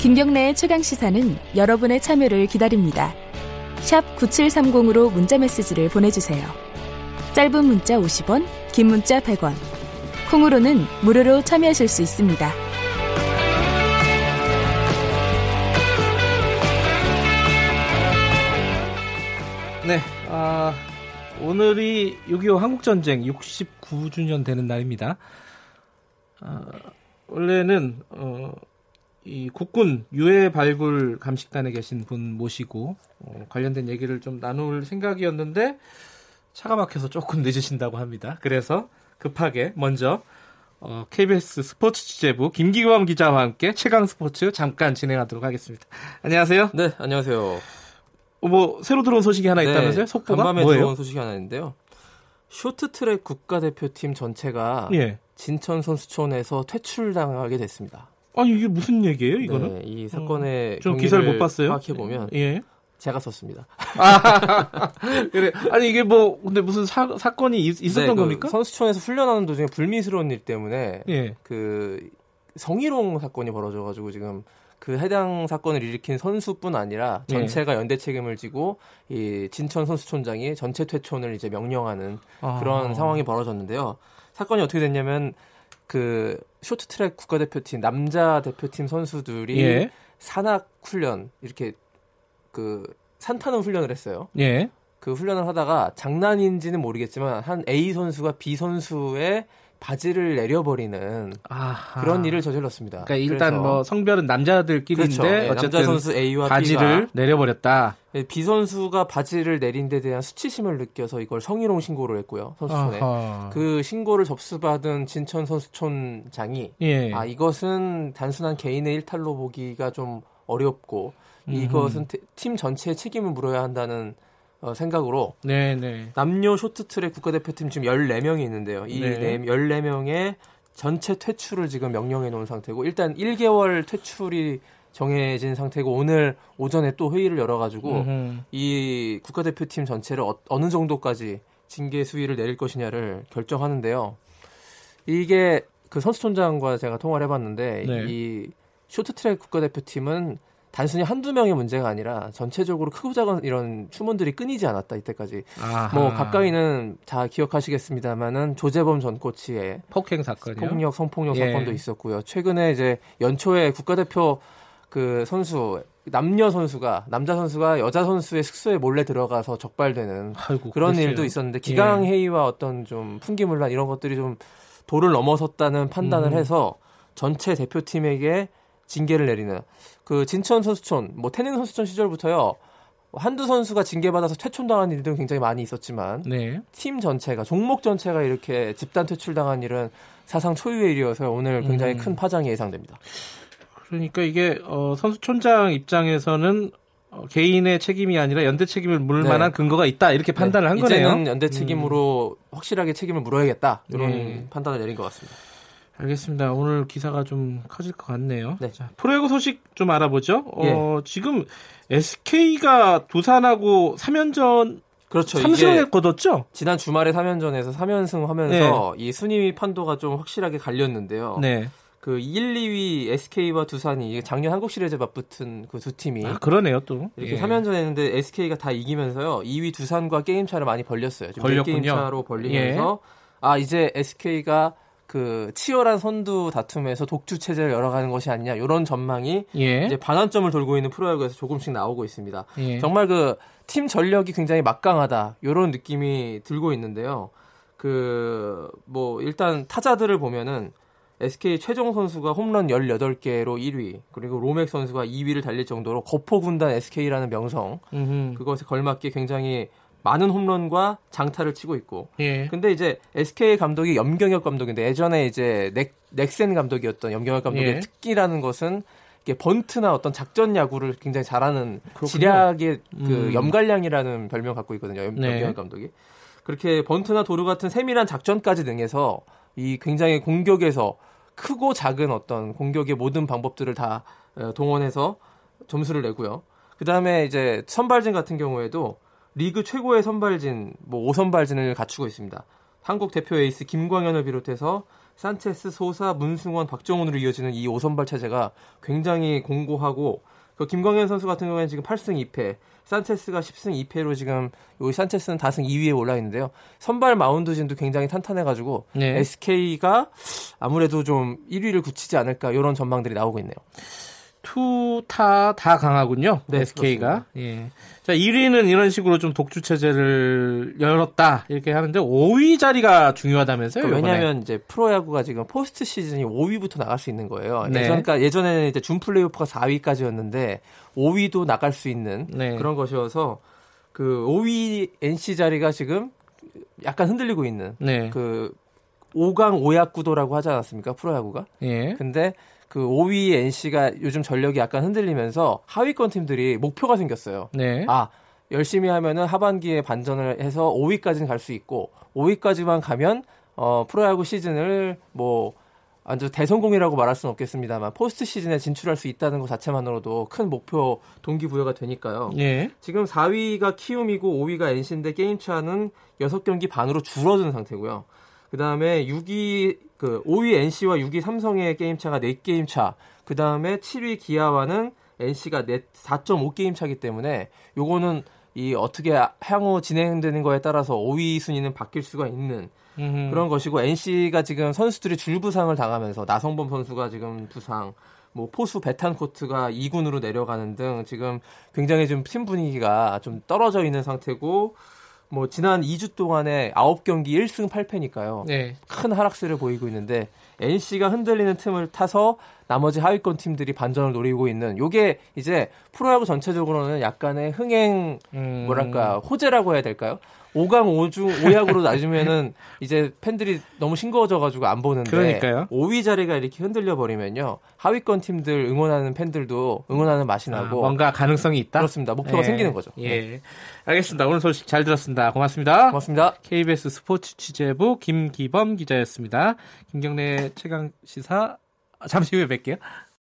김경래의 최강 시사는 여러분의 참여를 기다립니다. 9730으로 문자 메시지를 보내주세요. 짧은 문자 50원, 긴 문자 100원. 콩으로는 무료로 참여하실 수 있습니다. 네, 아, 오늘이 6.25 한국전쟁 69주년 되는 날입니다. 아, 원래는, 어, 이 국군 유해 발굴 감식단에 계신 분 모시고, 어, 관련된 얘기를 좀 나눌 생각이었는데, 차가 막혀서 조금 늦으신다고 합니다. 그래서 급하게 먼저, 어, KBS 스포츠 취재부 김기광 기자와 함께 최강 스포츠 잠깐 진행하도록 하겠습니다. 안녕하세요. 네, 안녕하세요. 어, 뭐 새로 들어온 소식이 하나 네, 있다면서요? 속보가 간밤에 뭐예요? 들어온 소식이 하나 있는데요. 쇼트트랙 국가대표팀 전체가 예. 진천 선수촌에서 퇴출당하게 됐습니다. 아니 이게 무슨 얘기예요? 이거는 네, 이 사건의 좀 기사를 못 봤어요. 파악해 보면 예. 제가 썼습니다. 그래. 아니 이게 뭐 근데 무슨 사, 사건이 있, 었던 네, 그 겁니까? 선수촌에서 훈련하는 도중에 불미스러운 일 때문에 예. 그 성희롱 사건이 벌어져가지고 지금 그 해당 사건을 일으킨 선수뿐 아니라 예. 전체가 연대 책임을 지고 이 진천 선수촌장이 전체 퇴촌을 이제 명령하는 그런 아. 상황이 벌어졌는데요. 사건이 어떻게 됐냐면 그 쇼트트랙 국가대표팀 남자 대표팀 선수들이 예. 산악 훈련 이렇게 그 산타는 훈련을 했어요. 예. 그 훈련을 하다가 장난인지는 모르겠지만 한 A 선수가 B 선수의 바지를 내려버리는 아하. 그런 일을 저질렀습니다. 그러니까 일단 뭐 성별은 남자들끼리인데 그렇죠. 네, 어쨌든 남자 선수 A와 바지를 내려버렸다. B가 B 선수가 바지를 내린 데 대한 수치심을 느껴서 이걸 성희롱 신고를 했고요. 선수촌에. 아하. 그 신고를 접수받은 진천 선수촌장이 예. 아 이것은 단순한 개인의 일탈로 보기가 좀 어렵고 이것은 테- 팀 전체의 책임을 물어야 한다는 어, 생각으로 네, 네. 남녀 쇼트트랙 국가대표팀 지금 14명이 있는데요. 이 네. 네. 14명의 전체 퇴출을 지금 명령해 놓은 상태고 일단 1개월 퇴출이 정해진 상태고 오늘 오전에 또 회의를 열어가지고 음흠. 이 국가대표팀 전체를 어, 느 정도까지 징계 수위를 내릴 것이냐를 결정하는데요. 이게 그 선수촌장과 제가 통화를 해봤는데 네. 이 쇼트트랙 국가대표팀은 단순히 한두 명의 문제가 아니라 전체적으로 크고 작은 이런 추문들이 끊이지 않았다 이때까지 아하. 뭐 가까이는 다 기억하시겠습니다만은 조재범 전 코치의 폭행 사건이요. 폭력 성폭력 예. 사건도 있었고요. 최근에 이제 연초에 국가대표 그 선수 남녀 선수가 남자 선수가 여자 선수의 숙소에 몰래 들어가서 적발되는 아이고, 그런 그랬어요. 일도 있었는데 기강 예. 회의와 어떤 좀 풍기문란 이런 것들이 좀 도를 넘어섰다는 판단을 음. 해서 전체 대표팀에게 징계를 내리는 그 진천 선수촌 뭐 태릉 선수촌 시절부터요 한두 선수가 징계받아서 퇴촌당한 일들은 굉장히 많이 있었지만 네. 팀 전체가 종목 전체가 이렇게 집단 퇴출당한 일은 사상 초유의 일이어서 오늘 굉장히 음. 큰 파장이 예상됩니다. 그러니까 이게 어, 선수촌장 입장에서는 어, 개인의 책임이 아니라 연대 책임을 물을 네. 만한 근거가 있다 이렇게 판단을 한 거네요. 이제는 연대 책임으로 확실하게 책임을 물어야겠다 이런 네. 판단을 내린 것 같습니다. 알겠습니다. 오늘 기사가 좀 커질 것 같네요. 네. 자, 프로야구 소식 좀 알아보죠. 어, 지금 SK가 두산하고 3연전 그렇죠. 3승을 이게 거뒀죠? 지난 주말에 3연전에서 3연승 하면서 이 순위 판도가 좀 확실하게 갈렸는데요. 네. 그 1, 2위 SK와 두산이 작년 한국 시리즈 맞붙은 그 두 팀이 아, 그러네요, 또. 이렇게 예. 3연전 했는데 SK가 다 이기면서요. 2위 두산과 게임 차를 많이 벌렸어요. 지금 네 벌렸군요. 게임 차로 벌리면서 아 이제 SK가 그 치열한 선두 다툼에서 독주 체제를 열어가는 것이 아니냐 이런 전망이 예. 이제 반환점을 돌고 있는 프로야구에서 조금씩 나오고 있습니다. 예. 정말 그 팀 전력이 굉장히 막강하다 이런 느낌이 들고 있는데요. 그 뭐 일단 타자들을 보면은 SK 최종 선수가 홈런 18개로 1위 그리고 로맥 선수가 2위를 달릴 정도로 거포 군단 SK라는 명성 음흠. 그것에 걸맞게 굉장히 많은 홈런과 장타를 치고 있고 예. 근데 이제 SK 감독이 염경엽 감독인데 예전에 이제 넥, 넥센 감독이었던 염경엽 감독의 예. 특기라는 것은 이게 번트나 어떤 작전 야구를 굉장히 잘하는 그렇군요. 지략의 그 음. 염갈량이라는 별명 갖고 있거든요. 염, 네. 염경엽 감독이. 그렇게 번트나 도루 같은 세밀한 작전까지 능해서 이 굉장히 공격에서 크고 작은 어떤 공격의 모든 방법들을 다 어, 동원해서 점수를 내고요. 그 다음에 이제 선발진 같은 경우에도 리그 최고의 선발진, 뭐 5선발진을 갖추고 있습니다. 한국 대표 에이스 김광현을 비롯해서 산체스, 소사, 문승원, 박정훈으로 이어지는 이 5선발 체제가 굉장히 공고하고 그 김광현 선수 같은 경우에는 지금 8승 2패, 산체스가 10승 2패로 지금 요 산체스는 다승 2위에 올라 있는데요. 선발 마운드진도 굉장히 탄탄해가지고 네. SK가 아무래도 좀 1위를 굳히지 않을까 이런 전망들이 나오고 있네요. 투타 다 강하군요. 네, SK가. 예. 자, 1위는 이런 식으로 좀 독주 체제를 열었다. 이렇게 하는데 5위 자리가 중요하다면서요? 그러니까? 왜냐하면 이제 프로야구가 지금 포스트 시즌이 5위부터 나갈 수 있는 거예요. 네. 예전, 그러니까 예전에는 이제 준 플레이오프가 4위까지였는데 5위도 나갈 수 있는 네. 그런 것이어서 그 5위 NC 자리가 지금 약간 흔들리고 있는 네. 그 5강 5약 구도라고 하지 않았습니까? 프로야구가. 예. 근데 그 5위 NC가 요즘 전력이 약간 흔들리면서 하위권 팀들이 목표가 생겼어요. 네. 아 열심히 하면은 하반기에 반전을 해서 5위까지는 갈 수 있고 5위까지만 가면 어 프로야구 시즌을 뭐 아주 대성공이라고 말할 수는 없겠습니다만 포스트 시즌에 진출할 수 있다는 것 자체만으로도 큰 목표 동기부여가 되니까요. 예. 지금 4위가 키움이고 5위가 NC인데 게임 차는 6경기 반으로 줄어든 상태고요. 그다음에 6위 그 5위 NC와 6위 삼성의 게임 차가 4게임 차. 그다음에 7위 기아와는 NC가 4.5 게임 차기 때문에 요거는 이 어떻게 향후 진행되는 거에 따라서 5위 순위는 바뀔 수가 있는 음흠. 그런 것이고 NC가 지금 선수들이 줄부상을 당하면서 나성범 선수가 지금 부상, 뭐 포수 베탄코트가 2군으로 내려가는 등 지금 굉장히 좀 팀 분위기가 좀 떨어져 있는 상태고 뭐 지난 2주 동안에 9경기 1승 8패니까요. 네. 큰 하락세를 보이고 있는데 NC가 흔들리는 틈을 타서 나머지 하위권 팀들이 반전을 노리고 있는 요게 이제 프로야구 전체적으로는 약간의 흥행 음. 뭐랄까 호재라고 해야 될까요? 5강 5중 5약으로 낮으면은 이제 팬들이 너무 싱거워져 가지고 안 보는데 그러니까요. 5위 자리가 이렇게 흔들려 버리면요 하위권 팀들 응원하는 팬들도 응원하는 맛이 아, 나고 뭔가 가능성이 있다. 그렇습니다 목표가 예. 생기는 거죠. 네. 예. 알겠습니다. 오늘 소식 잘 들었습니다. 고맙습니다. 고맙습니다. KBS 스포츠 취재부 김기범 기자였습니다. 김경래 최강 시사 잠시 후에 뵐게요.